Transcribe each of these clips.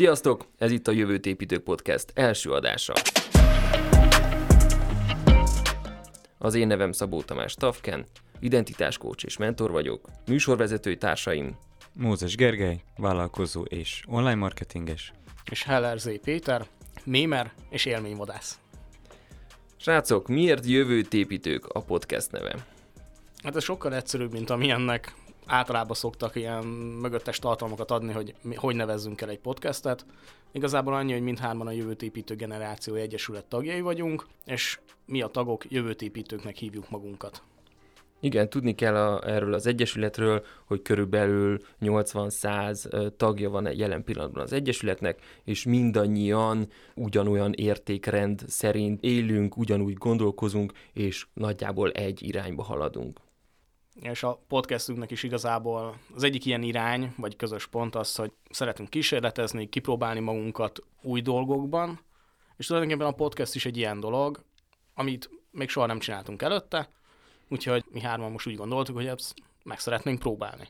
Sziasztok! Ez itt a Jövőt Építők Podcast első adása. Az én nevem Szabó Tamás Tafken, identitáskócs és mentor vagyok, műsorvezetői társaim Mózes Gergely, vállalkozó és online marketinges. És Heller Z. Péter, mémer és élményvadász. Srácok, miért Jövőt Építők a podcast neve? Hát ez sokkal egyszerűbb, mint amilyennek általában szoktak ilyen mögöttes tartalmakat adni, hogy mi, hogy nevezzünk el egy podcastet. Igazából annyi, hogy mindhárman a Jövőt Építő Generáció Egyesület tagjai vagyunk, és mi a tagok jövőt építőknek hívjuk magunkat. Igen, tudni kell a, erről az Egyesületről, hogy körülbelül 80-100 tagja van jelen pillanatban az Egyesületnek, és mindannyian ugyanolyan értékrend szerint élünk, ugyanúgy gondolkozunk, és nagyjából egy irányba haladunk. És a podcastünknek is igazából az egyik ilyen irány, vagy közös pont az, hogy szeretünk kísérletezni, kipróbálni magunkat új dolgokban, és tulajdonképpen a podcast is egy ilyen dolog, amit még soha nem csináltunk előtte, úgyhogy mi hárman most úgy gondoltuk, hogy ezt meg szeretnénk próbálni.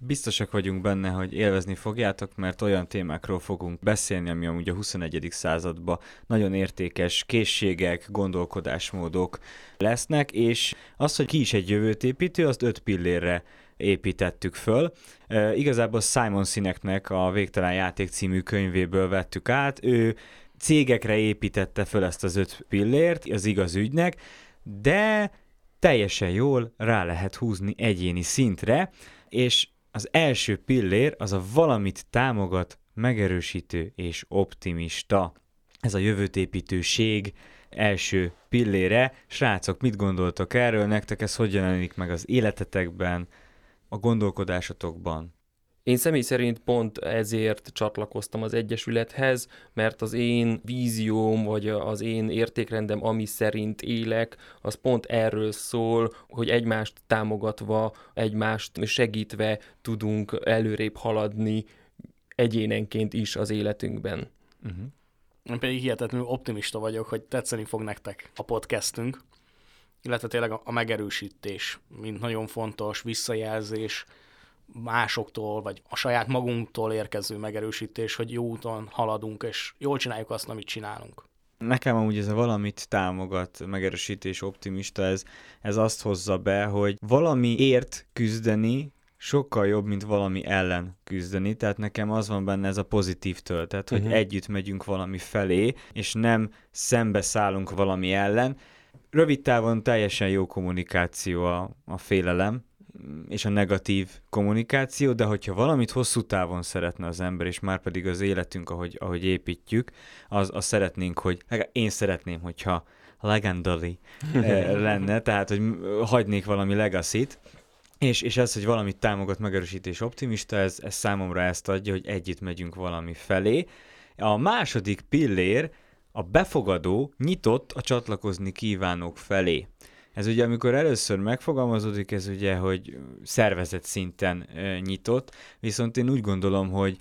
Biztosak vagyunk benne, hogy élvezni fogjátok, mert olyan témákról fogunk beszélni, ami amúgy a 21. században nagyon értékes készségek, gondolkodásmódok lesznek, és az, hogy ki is egy jövőt építő, azt öt pillérre építettük föl. E, igazából Simon Sineknek a Végtelen Játék című könyvéből vettük át. Ő cégekre építette föl ezt az öt pillért, az igaz ügynek, de teljesen jól rá lehet húzni egyéni szintre, és az első pillér az a valamit támogat, megerősítő és optimista. Ez a jövőtépítőség első pillére. Srácok, mit gondoltok erről? Nektek ez hogy jelenik meg az életetekben, a gondolkodásotokban? Én személy szerint pont ezért csatlakoztam az Egyesülethez, mert az én vízióm, vagy az én értékrendem, ami szerint élek, az pont erről szól, hogy egymást támogatva, egymást segítve tudunk előrébb haladni egyénenként is az életünkben. Uh-huh. Én pedig hihetetlenül optimista vagyok, hogy tetszeni fog nektek a podcastünk, illetve tényleg a megerősítés, mint nagyon fontos visszajelzés, másoktól, vagy a saját magunktól érkező megerősítés, hogy jó úton haladunk, és jól csináljuk azt, amit csinálunk. Nekem amúgy ez a valamit támogat, megerősítés, optimista, ez, ez azt hozza be, hogy valamiért küzdeni sokkal jobb, mint valami ellen küzdeni, tehát nekem az van benne ez a pozitív töltet, hogy uh-huh. együtt megyünk valami felé, és nem szembe szállunk valami ellen. Rövid távon teljesen jó kommunikáció a, a félelem, és a negatív kommunikáció, de hogyha valamit hosszú távon szeretne az ember, és már pedig az életünk, ahogy, ahogy építjük, az, az szeretnénk, hogy én szeretném, hogyha legendary eh, lenne, tehát hogy hagynék valami legacy-t, és, és ez, hogy valamit támogat, megerősítés optimista, ez, ez számomra ezt adja, hogy együtt megyünk valami felé. A második pillér a befogadó, nyitott a csatlakozni kívánók felé. Ez ugye, amikor először megfogalmazódik, ez ugye, hogy szervezet szinten nyitott, viszont én úgy gondolom, hogy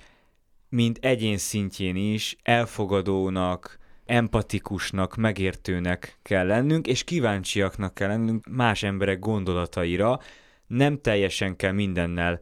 mint egyén szintjén is elfogadónak, empatikusnak, megértőnek kell lennünk, és kíváncsiaknak kell lennünk más emberek gondolataira. Nem teljesen kell mindennel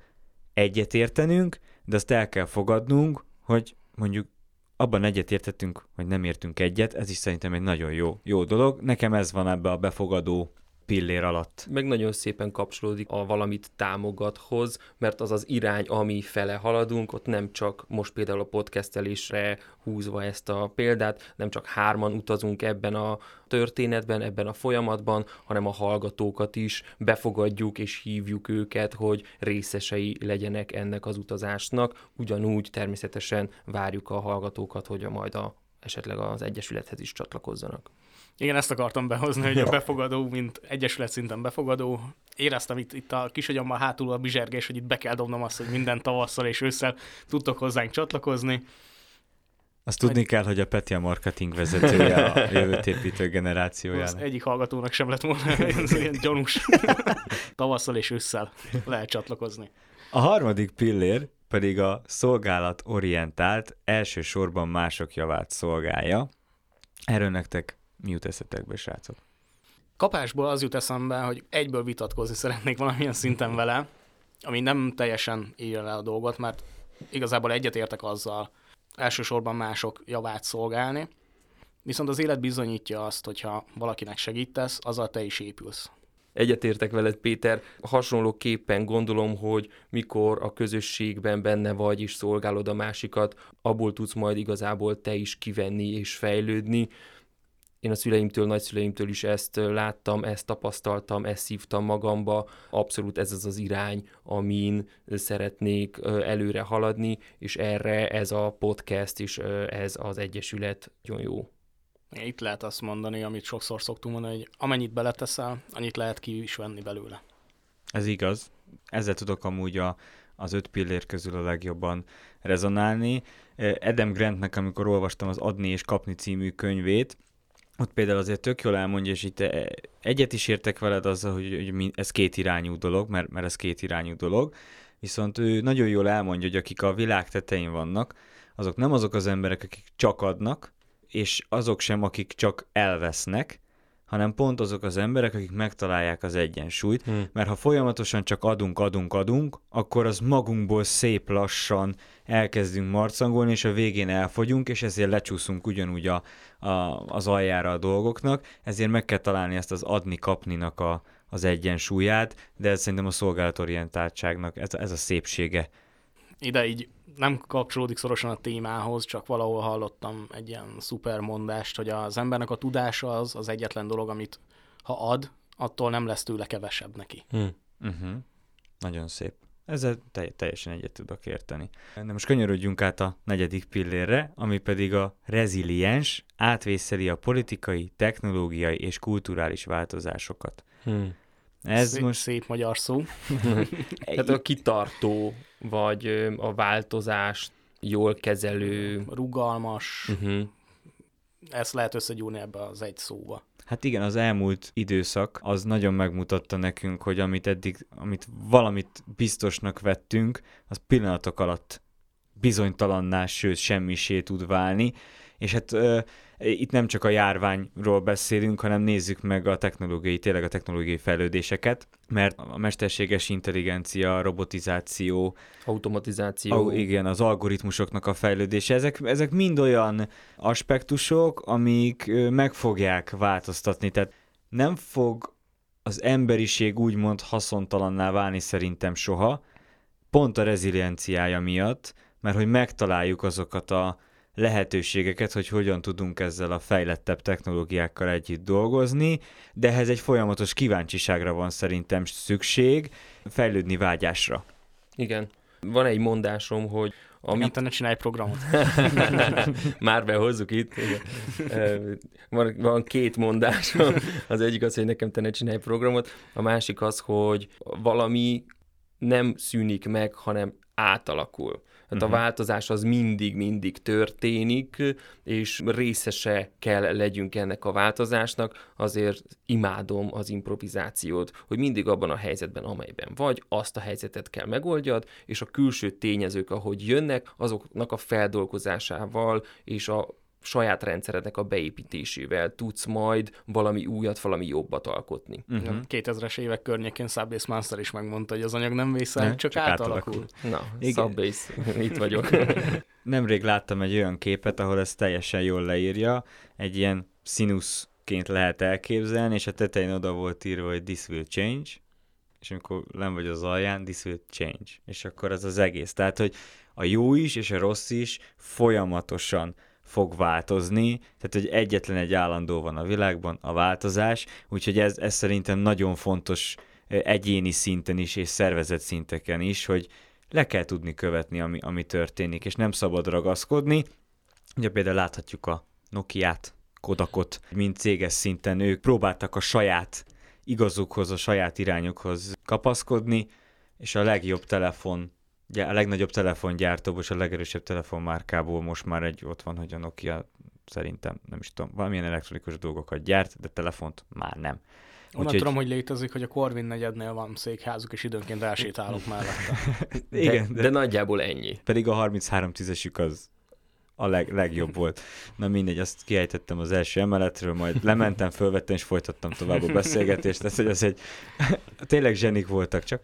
egyetértenünk, de azt el kell fogadnunk, hogy mondjuk abban egyetértettünk, hogy nem értünk egyet, ez is szerintem egy nagyon jó, jó dolog. Nekem ez van ebbe a befogadó pillér alatt. Meg nagyon szépen kapcsolódik a valamit támogathoz, mert az az irány, ami fele haladunk, ott nem csak most például a podcastelésre húzva ezt a példát, nem csak hárman utazunk ebben a történetben, ebben a folyamatban, hanem a hallgatókat is befogadjuk és hívjuk őket, hogy részesei legyenek ennek az utazásnak. Ugyanúgy természetesen várjuk a hallgatókat, hogy a majd a, esetleg az Egyesülethez is csatlakozzanak. Igen, ezt akartam behozni, hogy a befogadó, mint egyesület szinten befogadó. Éreztem itt, itt a kisagyammal hátul a bizsergés, hogy itt be kell dobnom azt, hogy minden tavasszal és ősszel tudtok hozzánk csatlakozni. Azt tudni hogy... kell, hogy a Peti a marketing vezetője a jövőt építő generációjának. egyik hallgatónak sem lett volna ez ilyen gyanús. Tavasszal és ősszel lehet csatlakozni. A harmadik pillér pedig a szolgálat orientált, elsősorban mások javát szolgálja. Erről nektek mi jut eszetekbe, srácok? Kapásból az jut eszembe, hogy egyből vitatkozni szeretnék valamilyen szinten vele, ami nem teljesen írja le a dolgot, mert igazából egyetértek azzal, elsősorban mások javát szolgálni, viszont az élet bizonyítja azt, hogyha valakinek segítesz, azzal te is épülsz. Egyetértek veled, Péter. Hasonlóképpen gondolom, hogy mikor a közösségben benne vagy és szolgálod a másikat, abból tudsz majd igazából te is kivenni és fejlődni. Én a szüleimtől, nagyszüleimtől is ezt láttam, ezt tapasztaltam, ezt szívtam magamba. Abszolút ez az az irány, amin szeretnék előre haladni, és erre ez a podcast és ez az egyesület nagyon jó. Itt lehet azt mondani, amit sokszor szoktunk mondani, hogy amennyit beleteszel, annyit lehet ki is venni belőle. Ez igaz. Ezzel tudok amúgy a, az öt pillér közül a legjobban rezonálni. Adam Grantnek, amikor olvastam az Adni és Kapni című könyvét, ott például azért tök jól elmondja, és itt egyet is értek veled azzal, hogy, hogy ez két irányú dolog, mert, mert ez két irányú dolog, viszont ő nagyon jól elmondja, hogy akik a világ tetején vannak, azok nem azok az emberek, akik csak adnak, és azok sem, akik csak elvesznek, hanem pont azok az emberek, akik megtalálják az egyensúlyt, hmm. mert ha folyamatosan csak adunk, adunk, adunk, akkor az magunkból szép lassan elkezdünk marcangolni, és a végén elfogyunk, és ezért lecsúszunk ugyanúgy a, a, az aljára a dolgoknak, ezért meg kell találni ezt az adni-kapninak a, az egyensúlyát, de ez szerintem a szolgálatorientáltságnak ez, ez a szépsége. Ide így nem kapcsolódik szorosan a témához, csak valahol hallottam egy ilyen szuper mondást, hogy az embernek a tudása az az egyetlen dolog, amit ha ad, attól nem lesz tőle kevesebb neki. Hmm. Uh-huh. Nagyon szép. Ezzel te- teljesen egyet tudok érteni. De most könyörödjünk át a negyedik pillérre, ami pedig a reziliens, átvészeli a politikai, technológiai és kulturális változásokat. Hmm. Ez szép, most... Szép magyar szó. Tehát a kitartó, vagy a változást jól kezelő. Rugalmas. Uh-huh. Ezt lehet összegyúrni ebbe az egy szóba. Hát igen, az elmúlt időszak az nagyon megmutatta nekünk, hogy amit eddig, amit valamit biztosnak vettünk, az pillanatok alatt bizonytalanná, sőt semmisé tud válni, és hát itt nem csak a járványról beszélünk, hanem nézzük meg a technológiai, tényleg a technológiai fejlődéseket, mert a mesterséges intelligencia, robotizáció, automatizáció, a, igen, az algoritmusoknak a fejlődése, ezek, ezek mind olyan aspektusok, amik meg fogják változtatni, tehát nem fog az emberiség úgymond haszontalanná válni szerintem soha, pont a rezilienciája miatt, mert hogy megtaláljuk azokat a lehetőségeket, hogy hogyan tudunk ezzel a fejlettebb technológiákkal együtt dolgozni, de ehhez egy folyamatos kíváncsiságra van szerintem szükség, fejlődni vágyásra. Igen. Van egy mondásom, hogy amit... te ne csinálj programot. Már behozzuk itt. Igen. Van, van két mondásom. Az egyik az, hogy nekem te ne csinálj programot, a másik az, hogy valami nem szűnik meg, hanem átalakul. Tehát uh-huh. a mhm. változás az mindig-mindig történik, és részese kell legyünk ennek a változásnak, azért imádom az improvizációt, hogy mindig abban a helyzetben, amelyben vagy, azt a helyzetet kell megoldjad, és a külső tényezők, ahogy jönnek, azoknak a feldolgozásával és a saját rendszerednek a beépítésével tudsz majd valami újat, valami jobbat alkotni. Uh-huh. 2000-es évek környékén Subbase Master is megmondta, hogy az anyag nem vészel, ne, csak, csak átalakul. átalakul. Na, Igen. Subbase, itt vagyok. Nemrég láttam egy olyan képet, ahol ez teljesen jól leírja, egy ilyen színuszként lehet elképzelni, és a tetején oda volt írva, hogy this will change, és amikor nem vagy az alján, this will change. És akkor ez az egész. Tehát, hogy a jó is és a rossz is folyamatosan fog változni, tehát hogy egyetlen egy állandó van a világban, a változás, úgyhogy ez, ez szerintem nagyon fontos egyéni szinten is, és szervezet szinteken is, hogy le kell tudni követni, ami, ami történik, és nem szabad ragaszkodni. Ugye például láthatjuk a Nokia-t, Kodakot, mint céges szinten ők próbáltak a saját igazukhoz, a saját irányukhoz kapaszkodni, és a legjobb telefon a legnagyobb telefongyártóból és a legerősebb telefonmárkából most már egy ott van, hogy a Nokia szerintem, nem is tudom, valamilyen elektronikus dolgokat gyárt, de telefont már nem. Onnan Úgyhogy... tudom, hogy létezik, hogy a Corvin negyednél van székházuk, és időnként elsétálok mellette. de, Igen, de, de nagyjából ennyi. Pedig a 33 tízesük az a leg, legjobb volt. Na mindegy, azt kiejtettem az első emeletről, majd lementem, fölvettem, és folytattam tovább a beszélgetést. Ez, hogy az egy... Tényleg zsenik voltak, csak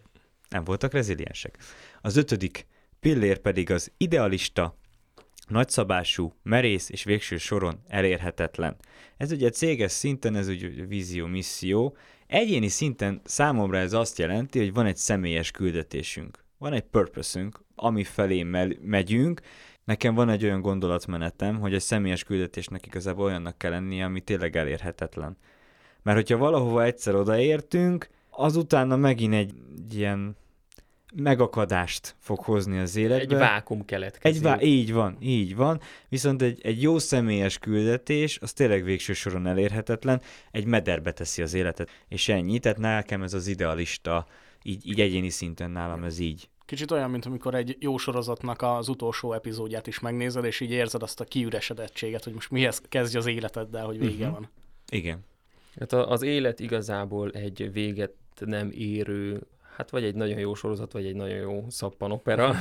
nem voltak reziliensek. Az ötödik pillér pedig az idealista, nagyszabású, merész és végső soron elérhetetlen. Ez ugye céges szinten, ez ugye vízió, misszió. Egyéni szinten számomra ez azt jelenti, hogy van egy személyes küldetésünk. Van egy purpose ami felé megyünk. Nekem van egy olyan gondolatmenetem, hogy egy személyes küldetésnek igazából olyannak kell lennie, ami tényleg elérhetetlen. Mert hogyha valahova egyszer odaértünk, azután megint egy ilyen megakadást fog hozni az életbe. Egy vákum keletkezik. Egy vá- így van, így van. Viszont egy, egy jó személyes küldetés, az tényleg végső soron elérhetetlen, egy mederbe teszi az életet, és ennyi. Tehát nekem ez az idealista, így, így egyéni szinten nálam ez így. Kicsit olyan, mint amikor egy jó sorozatnak az utolsó epizódját is megnézed, és így érzed azt a kiüresedettséget, hogy most mihez kezdj az életeddel, hogy vége uh-huh. van. Igen. Hát az élet igazából egy véget nem érő hát vagy egy nagyon jó sorozat, vagy egy nagyon jó szappanopera,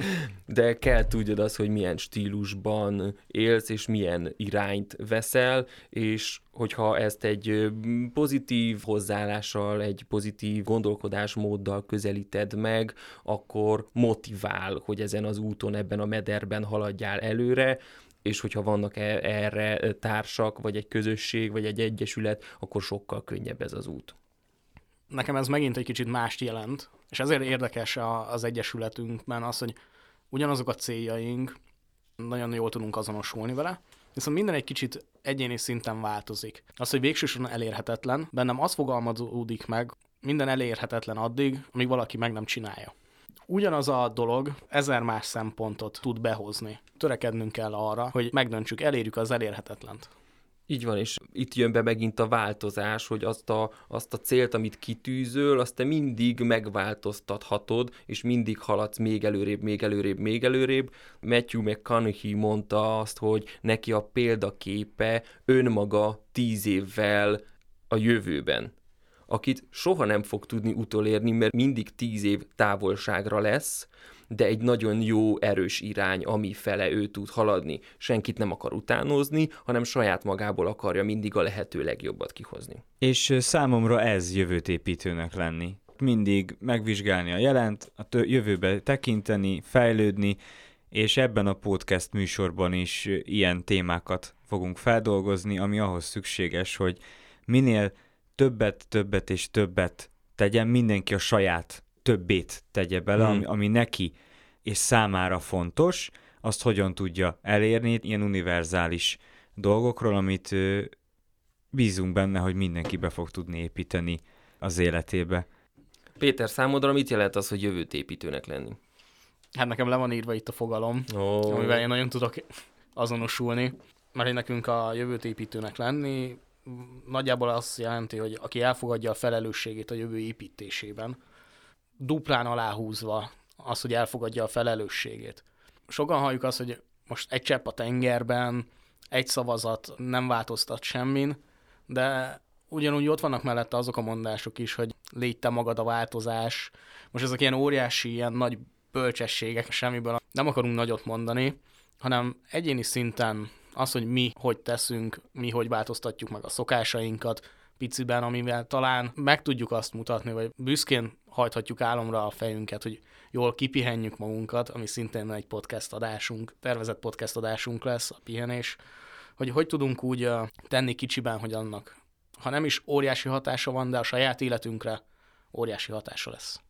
de kell tudjad az, hogy milyen stílusban élsz, és milyen irányt veszel, és hogyha ezt egy pozitív hozzáállással, egy pozitív gondolkodásmóddal közelíted meg, akkor motivál, hogy ezen az úton, ebben a mederben haladjál előre, és hogyha vannak e- erre társak, vagy egy közösség, vagy egy egyesület, akkor sokkal könnyebb ez az út nekem ez megint egy kicsit mást jelent, és ezért érdekes az Egyesületünkben az, hogy ugyanazok a céljaink, nagyon jól tudunk azonosulni vele, viszont minden egy kicsit egyéni szinten változik. Az, hogy végsősorban elérhetetlen, bennem az fogalmazódik meg, minden elérhetetlen addig, amíg valaki meg nem csinálja. Ugyanaz a dolog ezer más szempontot tud behozni. Törekednünk kell arra, hogy megdöntsük, elérjük az elérhetetlent. Így van, és itt jön be megint a változás, hogy azt a, azt a célt, amit kitűzöl, azt te mindig megváltoztathatod, és mindig haladsz még előrébb, még előrébb, még előrébb. Matthew McConaughey mondta azt, hogy neki a példaképe önmaga tíz évvel a jövőben akit soha nem fog tudni utolérni, mert mindig tíz év távolságra lesz, de egy nagyon jó, erős irány, ami fele ő tud haladni. Senkit nem akar utánozni, hanem saját magából akarja mindig a lehető legjobbat kihozni. És számomra ez jövőt építőnek lenni. Mindig megvizsgálni a jelent, a jövőbe tekinteni, fejlődni, és ebben a podcast műsorban is ilyen témákat fogunk feldolgozni, ami ahhoz szükséges, hogy minél többet, többet és többet tegyen, mindenki a saját többét tegye bele, hmm. ami, ami neki és számára fontos, azt hogyan tudja elérni, ilyen univerzális dolgokról, amit bízunk benne, hogy mindenki be fog tudni építeni az életébe. Péter, számodra mit jelent az, hogy jövőt építőnek lenni? Hát nekem le van írva itt a fogalom, oh. amivel én nagyon tudok azonosulni, mert nekünk a jövőt építőnek lenni nagyjából azt jelenti, hogy aki elfogadja a felelősségét a jövő építésében, duplán aláhúzva az, hogy elfogadja a felelősségét. Sokan halljuk azt, hogy most egy csepp a tengerben, egy szavazat nem változtat semmin, de ugyanúgy ott vannak mellette azok a mondások is, hogy légy te magad a változás. Most ezek ilyen óriási, ilyen nagy bölcsességek, semmiből nem akarunk nagyot mondani, hanem egyéni szinten az, hogy mi hogy teszünk, mi hogy változtatjuk meg a szokásainkat, piciben, amivel talán meg tudjuk azt mutatni, vagy büszkén hajthatjuk álomra a fejünket, hogy jól kipihenjük magunkat, ami szintén egy podcast adásunk, tervezett podcast adásunk lesz, a pihenés, hogy hogy tudunk úgy tenni kicsiben, hogy annak, ha nem is óriási hatása van, de a saját életünkre óriási hatása lesz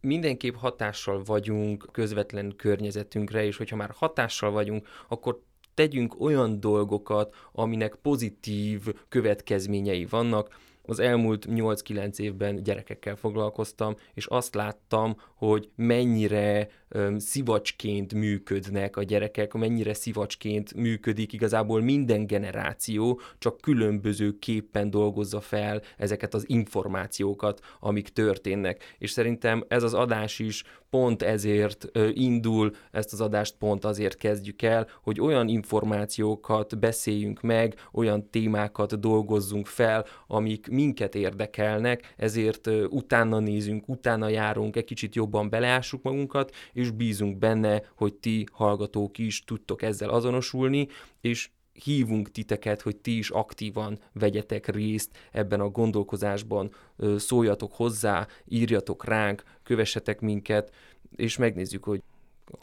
mindenképp hatással vagyunk közvetlen környezetünkre, és hogyha már hatással vagyunk, akkor tegyünk olyan dolgokat, aminek pozitív következményei vannak. Az elmúlt 8-9 évben gyerekekkel foglalkoztam, és azt láttam, hogy mennyire öm, szivacsként működnek a gyerekek, mennyire szivacsként működik igazából minden generáció, csak különböző képpen dolgozza fel ezeket az információkat, amik történnek. És szerintem ez az adás is pont ezért indul, ezt az adást pont azért kezdjük el, hogy olyan információkat beszéljünk meg, olyan témákat dolgozzunk fel, amik minket érdekelnek, ezért utána nézünk, utána járunk, egy kicsit jobban beleássuk magunkat, és bízunk benne, hogy ti hallgatók is tudtok ezzel azonosulni, és hívunk titeket, hogy ti is aktívan vegyetek részt ebben a gondolkozásban, szóljatok hozzá, írjatok ránk, kövessetek minket, és megnézzük, hogy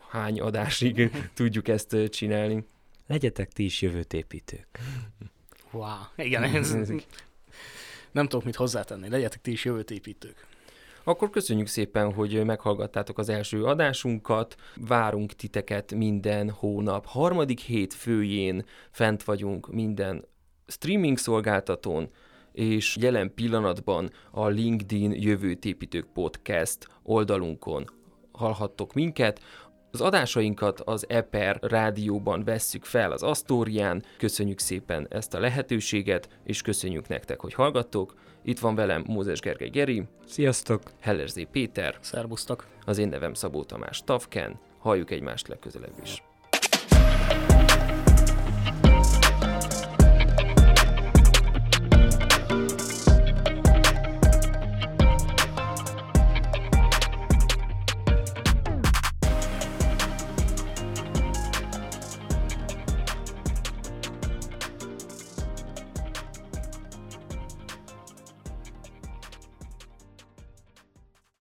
hány adásig tudjuk ezt csinálni. Legyetek ti is jövőtépítők. Wow, igen, ez, nem tudok mit hozzátenni, legyetek ti is jövőtépítők. Akkor köszönjük szépen, hogy meghallgattátok az első adásunkat. Várunk titeket minden hónap. Harmadik hét főjén fent vagyunk minden streaming szolgáltatón, és jelen pillanatban a LinkedIn Jövőtépítők Podcast oldalunkon hallhattok minket. Az adásainkat az Eper rádióban vesszük fel az Asztórián. Köszönjük szépen ezt a lehetőséget, és köszönjük nektek, hogy hallgattok. Itt van velem Mózes Gergely Geri. Sziasztok! Hellerzé Péter. Szerbusztok! Az én nevem Szabó Tamás Tavken. Halljuk egymást legközelebb is.